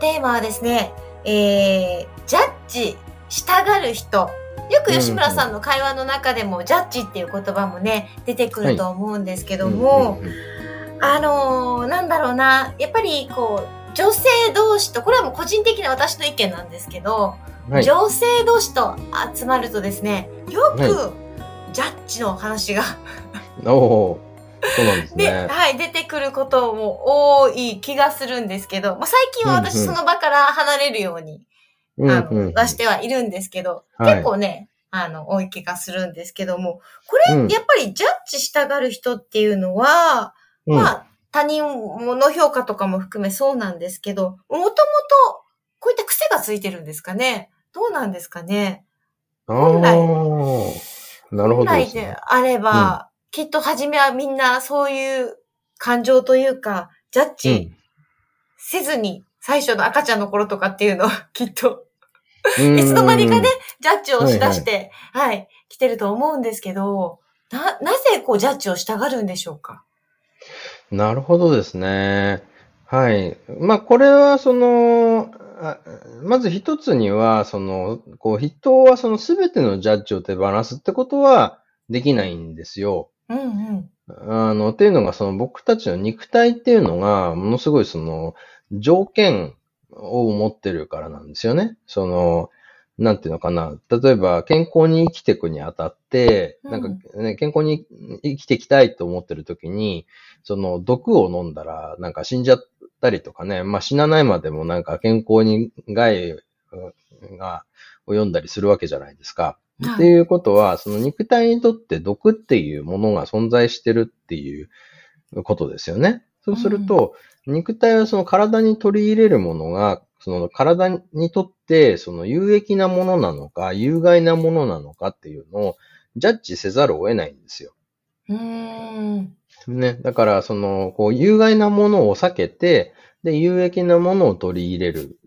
テーマはですねえー、ジャッジしたがる人。よく吉村さんの会話の中でも、ジャッジっていう言葉もね出てくると思うんですけども、あのーなんだろうな、やっぱりこう、女性同士と、これはもう個人的な私の意見なんですけど、はい。女性同士と集まるとですね、よく、はジャッジの話が、おおー、そうなんですで、ね。はい、出てくることも多い気がするんですけど、まあ、最近は私その場から離れるように、うんあの、うん出してはいるんですけど、はい。結構ね、あの、多い気がするんですけども、これ、うん。やっぱりジャッジしたがる人っていうのは、うん。まあ、他人の評価とかも含めそうなんですけど、もともとこういった癖がついてるんですかね？どうなんですかね？あ本来ーなるほ本来どですね。であれば、きっと初めはみんなそういう感情というか、ジャッジせずに、最初の赤ちゃんの頃とかっていうのは きっと、うんいつの間にかね、ジャッジをしだして、はい、来てると思うんですけど、な、なぜこうジャッジをしたがるんでしょうか？なるほどですね。はい。まあ、これは、その、あまず一つには、その、こう、人はその全てのジャッジを手放すってことはできないんですよ。うんうん。あの、っていうのが、その僕たちの肉体っていうのが、ものすごいその、条件を持ってるからなんですよね。その、なんていうのかな。例えば、健康に生きていくにあたって、うんなんかね、健康に生きていきたいと思ってる時に、その、毒を飲んだら、なんか死んじゃったりとかね、まあ死なないまでもなんか健康に害が及んだりするわけじゃないですか。はいっていうことは、その肉体にとって毒っていうものが存在してるっていうことですよね。そうすると、肉体はその体に取り入れるものが、その体にとってその有益なものなのか、有害なものなのかっていうのをジャッジせざるを得ないんですよ。うーん。ね。だから、その、こう、有害なものを避けて、で、有益なものを取り入れる、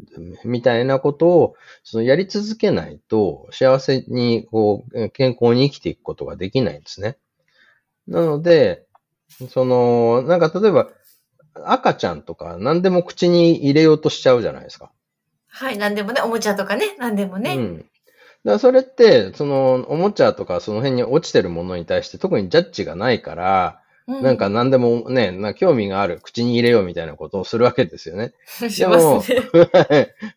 みたいなことを、その、やり続けないと、幸せに、こう、健康に生きていくことができないんですね。なので、その、なんか、例えば、赤ちゃんとか何でも口に入れようとしちゃうじゃないですか。はい、なんでもね、おもちゃとかね、なんでもね。うん。だからそれって、その、おもちゃとかその辺に落ちてるものに対して特にジャッジがないから、うなんか、何でもね、な興味がある、口に入れようみたいなことをするわけですよね。しますね。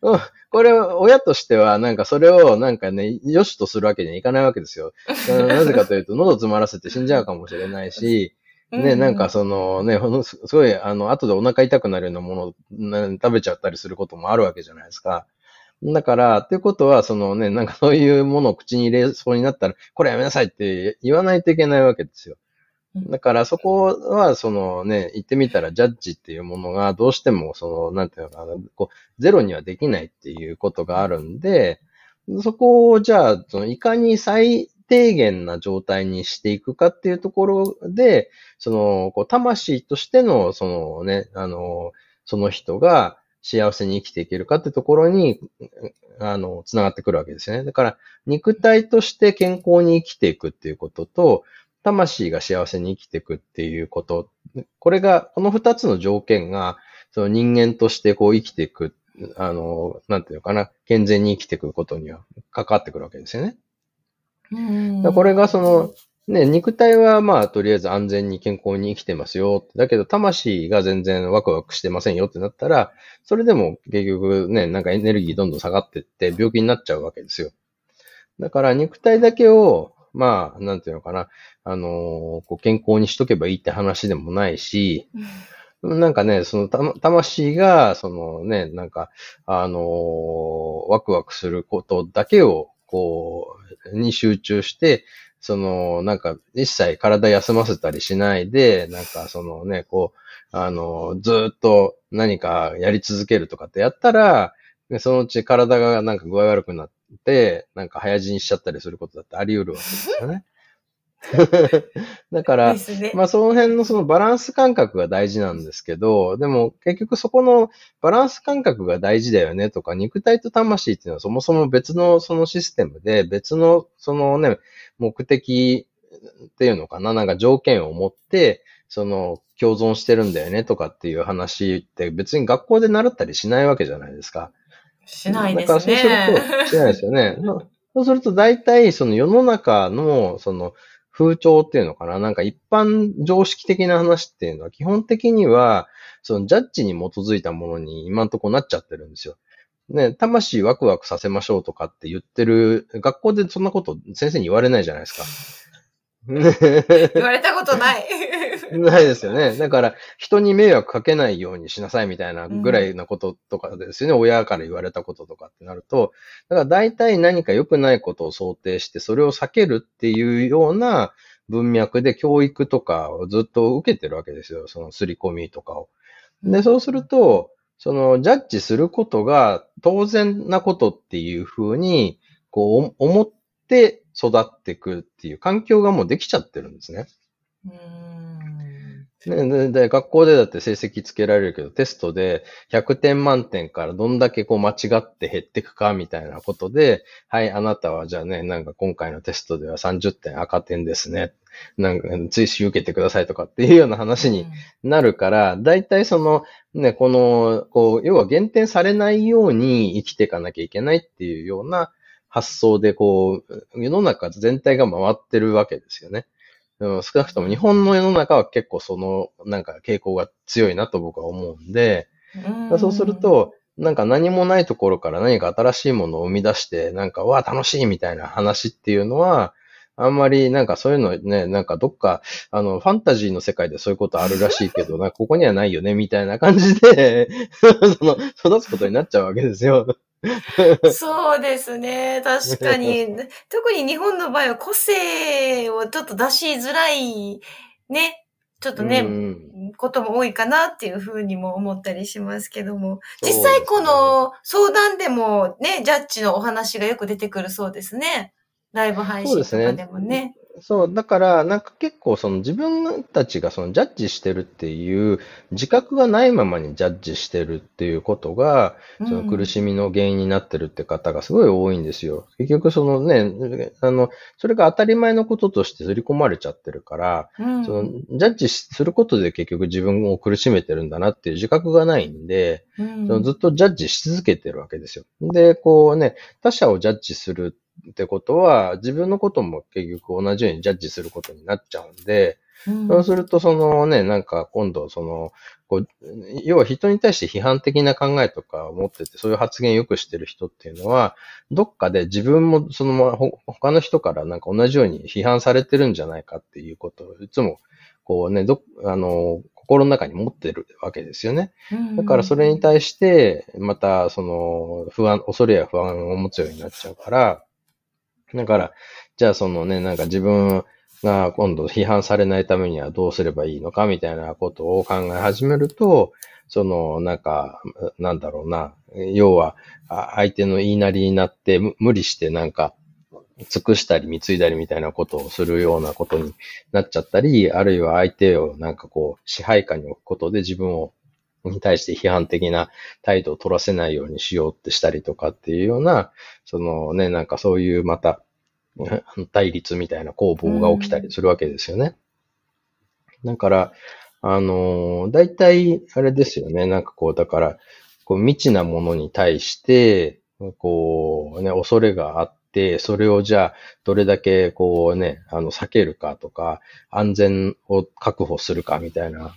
うん これ、親としては、なんかそれを、なんかね、良しとするわけにはいかないわけですよ。なぜかというと、喉詰まらせて死んじゃうかもしれないし、ね、なんかそのね、ほんのすすごい、あの、後でお腹痛くなるようなものをね食べちゃったりすることもあるわけじゃないですか。だから、っていうことは、そのね、なんかそういうものを口に入れそうになったら、これやめなさいって言わないといけないわけですよ。だからそこは、そのね、言ってみたらジャッジっていうものがどうしても、その、なんていうのかな、こう、ゼロにはできないっていうことがあるんで、そこをじゃあ、そのいかに最低限な状態にしていくかっていうところで、その、こう、魂としての、そのね、あの、その人が幸せに生きていけるかってところに、あの、つながってくるわけですね。だから、肉体として健康に生きていくっていうことと、魂が幸せに生きていくっていうこと、これが、この二つの条件が、その人間としてこう生きていく、あの、なんていうのかな、健全に生きていくことには関わってくるわけですよね。うんこれがその、ね、肉体はまあ、とりあえず安全に健康に生きてますよ。だけど、魂が全然ワクワクしてませんよってなったら、それでも結局ね、なんかエネルギーどんどん下がってって病気になっちゃうわけですよ。だから肉体だけを、まあ、なんていうのかな、あのーこう健康にしとけばいいって話でもないし、なんかね、そのた魂が、そのね、なんか、あのーワクワクすることだけを、こう、に集中して、その、なんか、一切体休ませたりしないで、なんか、そのね、こう、あのずっと何かやり続けるとかってやったら、そのうち体がなんか具合悪くなって、なんか早死にしちゃったりすることだってあり得るわけですよね。だからね。まあその辺のそのバランス感覚が大事なんですけど、でも結局そこのバランス感覚が大事だよねとか、肉体と魂っていうのはそもそも別のそのシステムで、別のそのね、目的っていうのかな、なんか条件を持って、その共存してるんだよねとかっていう話って別に学校で習ったりしないわけじゃないですか。しないでだからすそうすると、ね。しないですよね。そうすると大体その世の中のその風潮っていうのかな？なんか一般常識的な話っていうのは基本的にはそのジャッジに基づいたものに今んとこなっちゃってるんですよ。ね、魂ワクワクさせましょうとかって言ってる、学校でそんなこと先生に言われないじゃないですか。言われたことない。ないですよね。だから、人に迷惑かけないようにしなさいみたいなぐらいなこととかですよね。親から言われたこととかってなると、だから大体何か良くないことを想定して、それを避けるっていうような文脈で教育とかをずっと受けてるわけですよ。その刷り込みとかを。で、そうすると、その、ジャッジすることが当然なことっていうふうに、こう、思って育っていくっていう環境がもうできちゃってるんですね。うーんねでで、学校でだって成績つけられるけど、テストで100点満点からどんだけこう間違って減っていくかみたいなことで、はい、あなたはじゃあね、なんか今回のテストでは30点赤点ですね。なんか追試受けてくださいとかっていうような話になるから、大体その、ね、この、こう、要は減点されないように生きていかなきゃいけないっていうような発想で、こう、世の中全体が回ってるわけですよね。うん少なくとも日本の世の中は結構その、なんか傾向が強いなと僕は思うんで、うんそうする、と、なんか何もないところから何か新しいものを生み出して、なんか、わあ、楽しいみたいな話っていうのは、あんまりなんかそういうのね、なんかどっか、あの、ファンタジーの世界でそういうことあるらしいけど、なここにはないよね、みたいな感じで、その、育つことになっちゃうわけですよ。そうですね。確かに。特に日本の場合は個性をちょっと出しづらい、ね。ちょっとね、うんことも多いかなっていうふうにも思ったりしますけども。実際この相談でもね、ジャッジのお話がよく出てくるそうですね。ライブ配信とかでもね。そう、だから、なんか結構その自分たちがそのジャッジしてるっていう自覚がないままにジャッジしてるっていうことが、その苦しみの原因になってるって方がすごい多いんですよ。結局そのね、あの、それが当たり前のこととして刷り込まれちゃってるから、うん、そのジャッジすることで結局自分を苦しめてるんだなっていう自覚がないんで、うんそのずっとジャッジし続けてるわけですよ。で、こうね、他者をジャッジするってことは、自分のことも結局同じようにジャッジすることになっちゃうんで、うんそうするとそのね、なんか今度その、こう、要は人に対して批判的な考えとかを持ってて、そういう発言よくしてる人っていうのは、どっかで自分もそのままほ他の人からなんか同じように批判されてるんじゃないかっていうことをいつもこうね、ど、あの、心の中に持ってるわけですよね。だからそれに対して、また、その、不安、恐れや不安を持つようになっちゃうから、だから、じゃあそのね、なんか自分が今度批判されないためにはどうすればいいのかみたいなことを考え始めると、その、なんか、なんだろうな、要は、相手の言いなりになって、無理してなんか、尽くしたり貢いだりみたいなことをするようなことになっちゃったり、あるいは相手をなんかこう支配下に置くことで自分をに対して批判的な態度を取らせないようにしようってしたりとかっていうような、そのね、なんかそういうまた対立みたいな攻防が起きたりするわけですよね。だから、あのー、大体あれですよね、なんかこう、だから、こう未知なものに対して、こうね、恐れがあって、それをじゃあ、どれだけこうね、あの、避けるかとか、安全を確保するかみたいな、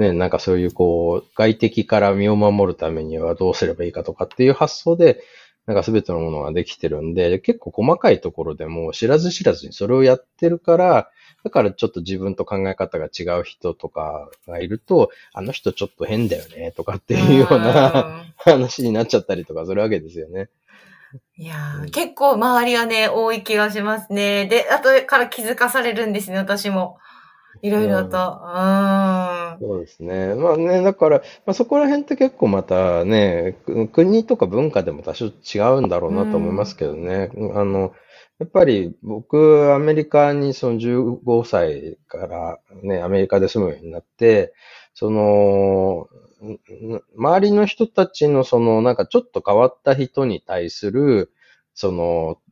ね、なんかそういうこう、外敵から身を守るためにはどうすればいいかとかっていう発想で、なんか全てのものができてるんで、結構細かいところでも知らず知らずにそれをやってるから、だからちょっと自分と考え方が違う人とかがいると、あの人ちょっと変だよねとかっていうような話になっちゃったりとかするわけですよね。いやー、結構周りはね、多い気がしますね。で、後から気づかされるんですね、私も。いろいろと。あそうですね。まあね、だから、まあ、そこら辺って結構またね、く国とか文化でも多少違うんだろうなと思いますけどね。あの、やっぱり僕、アメリカにその15歳からね、アメリカで住むようになって、その、んん周りの人たちのその、なんかちょっと変わった人に対する、その、ん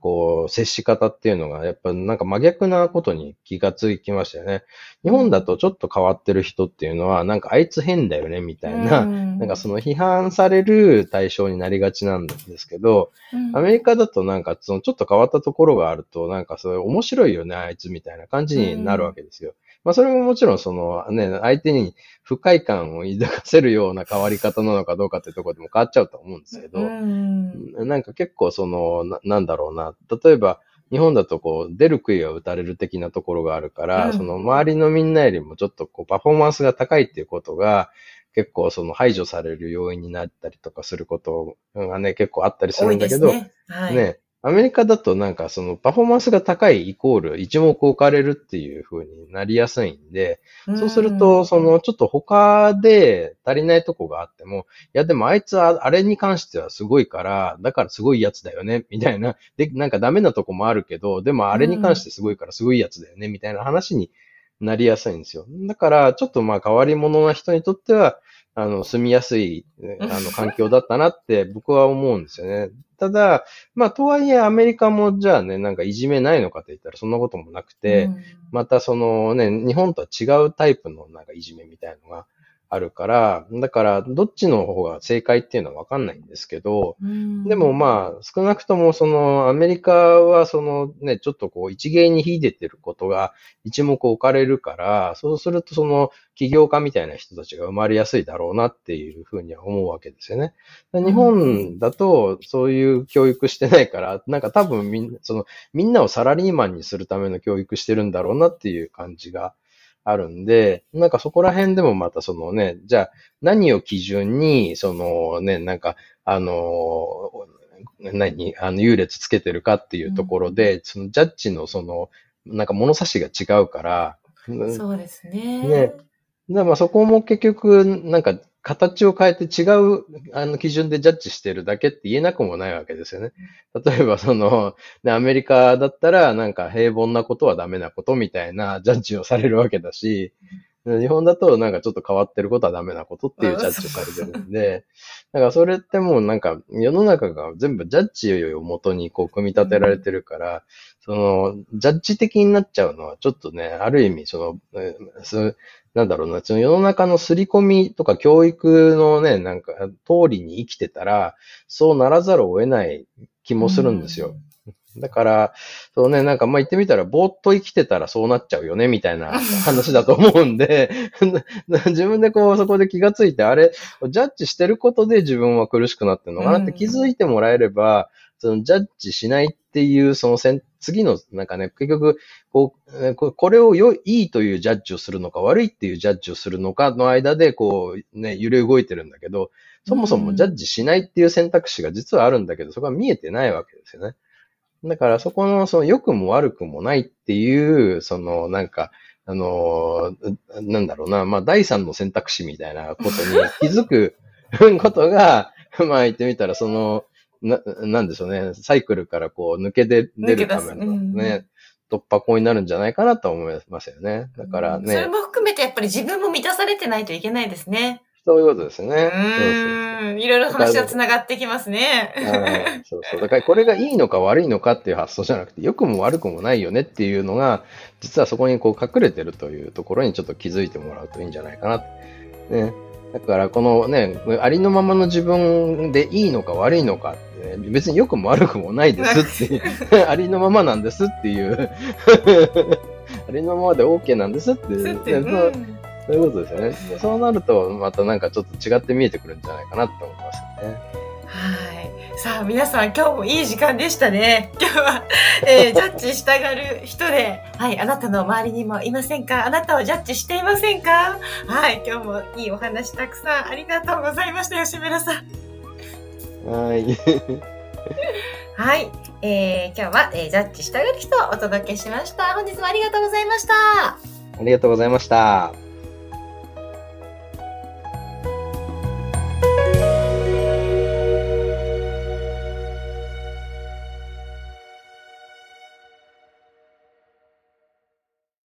こう、接し方っていうのが、やっぱなんか真逆なことに気がつきましたよね。日本だとちょっと変わってる人っていうのは、なんかあいつ変だよね、みたいな、ななんかその批判される対象になりがちなんですけど、アメリカだとなんかそのちょっと変わったところがあると、なんかそれ面白いよね、あいつみたいな感じになるわけですよ。まあそれももちろんそのね、相手に不快感を抱かせるような変わり方なのかどうかっていうところでも変わっちゃうと思うんですけど、うんなんか結構その、ななんだろうな、例えば、日本だとこう、出る杭は打たれる的なところがあるから、うんその周りのみんなよりもちょっとこう、パフォーマンスが高いっていうことが、結構その排除される要因になったりとかすることがね、結構あったりす多るんだけど、ね。はい。ね、アメリカだとなんかそのパフォーマンスが高いイコール一目置かれるっていう風になりやすいんで、そうすると、その、ちょっと他で足りないとこがあっても、いや、でもあいつはあれに関してはすごいから、だからすごいやつだよね、みたいな。で、なんかダメなとこもあるけど、でもあれに関してすごいからすごいやつだよね、みたいな話になりやすいんですよ。だから、ちょっとまあ変わり者な人にとっては、あの、住みやすい、え あの、環境だったなって僕は思うんですよね。ただ、まあ、とはいえアメリカもじゃあね、なんかいじめないのかと言ったらそんなこともなくて、うんまたそのね、日本とは違うタイプのなんかいじめみたいのがあるから、だからどっちの方が正解っていうのはわかんないんですけど、うんでもまあ少なくともそのアメリカはそのね、ちょっとこう一芸に秀でてることが一目置かれるから、そうするとその起業家みたいな人たちが生まれやすいだろうなっていうふうには思うわけですよね。で日本だとそういう教育してないから、なんか多分みんな、そのみんなをサラリーマンにするための教育してるんだろうなっていう感じがあるんで、なんかそこら辺でもまたそのね、じゃあ何を基準に、そのね、なんか、あの、何、あの優劣つけてるかっていうところで、そのジャッジのその、なんか物差しが違うから、うん。そうですね。ね。でまあそこも結局、なんか形を変えて違うあの基準でジャッジしてるだけって言えなくもないわけですよね。例えばその、ね、アメリカだったらなんか平凡なことはダメなことみたいなジャッジをされるわけだし、日本だとなんかちょっと変わってることはダメなことっていうジャッジをされてるんで、だからそれってもうなんか世の中が全部ジャッジをもとにこう組み立てられてるから、そのジャッジ的になっちゃうのはちょっとね、ある意味その、なんだろうな、その世の中の刷り込みとか教育のね、なんか通りに生きてたら、そうならざるを得ない気もするんですよ。だから、そうね、なんかまあ言ってみたら、ぼーっと生きてたらそうなっちゃうよね、みたいな 話だと思うんで、自分でこう、そこで気がついて、あれ、ジャッジしてることで自分は苦しくなってるのかなって気づいてもらえれば、そのジャッジしないっていう、その選次の、なんかね、結局、こう、えーここれを良い、いいというジャッジをするのか、悪いっていうジャッジをするのかの間で、こう、ね、揺れ動いてるんだけど、そもそもジャッジしないっていう選択肢が実はあるんだけど、そこは見えてないわけですよね。だからそこの、その良くも悪くもないっていう、そのなんか、あのーなんだろうな、まあ第三の選択肢みたいなことに気づく ことが、まあ言ってみたら、その、な、なんでしょうね、サイクルからこう抜け出出るためのね、突破口になるんじゃないかなと思いますよね。だからそれね、も含めてやっぱり自分も満たされてないといけないですね。そういうことですね。ーん。いろいろ話が繋がってきますね。そうそうはいそうそう。だからこれがいいのか悪いのかっていう発想じゃなくて、良くも悪くもないよねっていうのが、実はそこにこう隠れてるというところにちょっと気づいてもらうといいんじゃないかな。ね。だからこのね、ありのままの自分でいいのか悪いのかって、ね、別に良くも悪くもないですっていう、ありのままなんですっていう、ありのままで OK なんですってうそういうことですよね。でそうなると、またなんかちょっと違って見えてくるんじゃないかなって思いますよね。はい。さあ、皆さん、今日もいい時間でしたね。今日は、えー ジャッジしたがる人で、はい、あなたの周りにもいませんか？あなたをジャッジしていませんか？はい、今日もいいお話たくさんありがとうございました、吉村さん。はい。はい。えー、今日は、えージャッジしたがる人をお届けしました。本日もありがとうございました。ありがとうございました。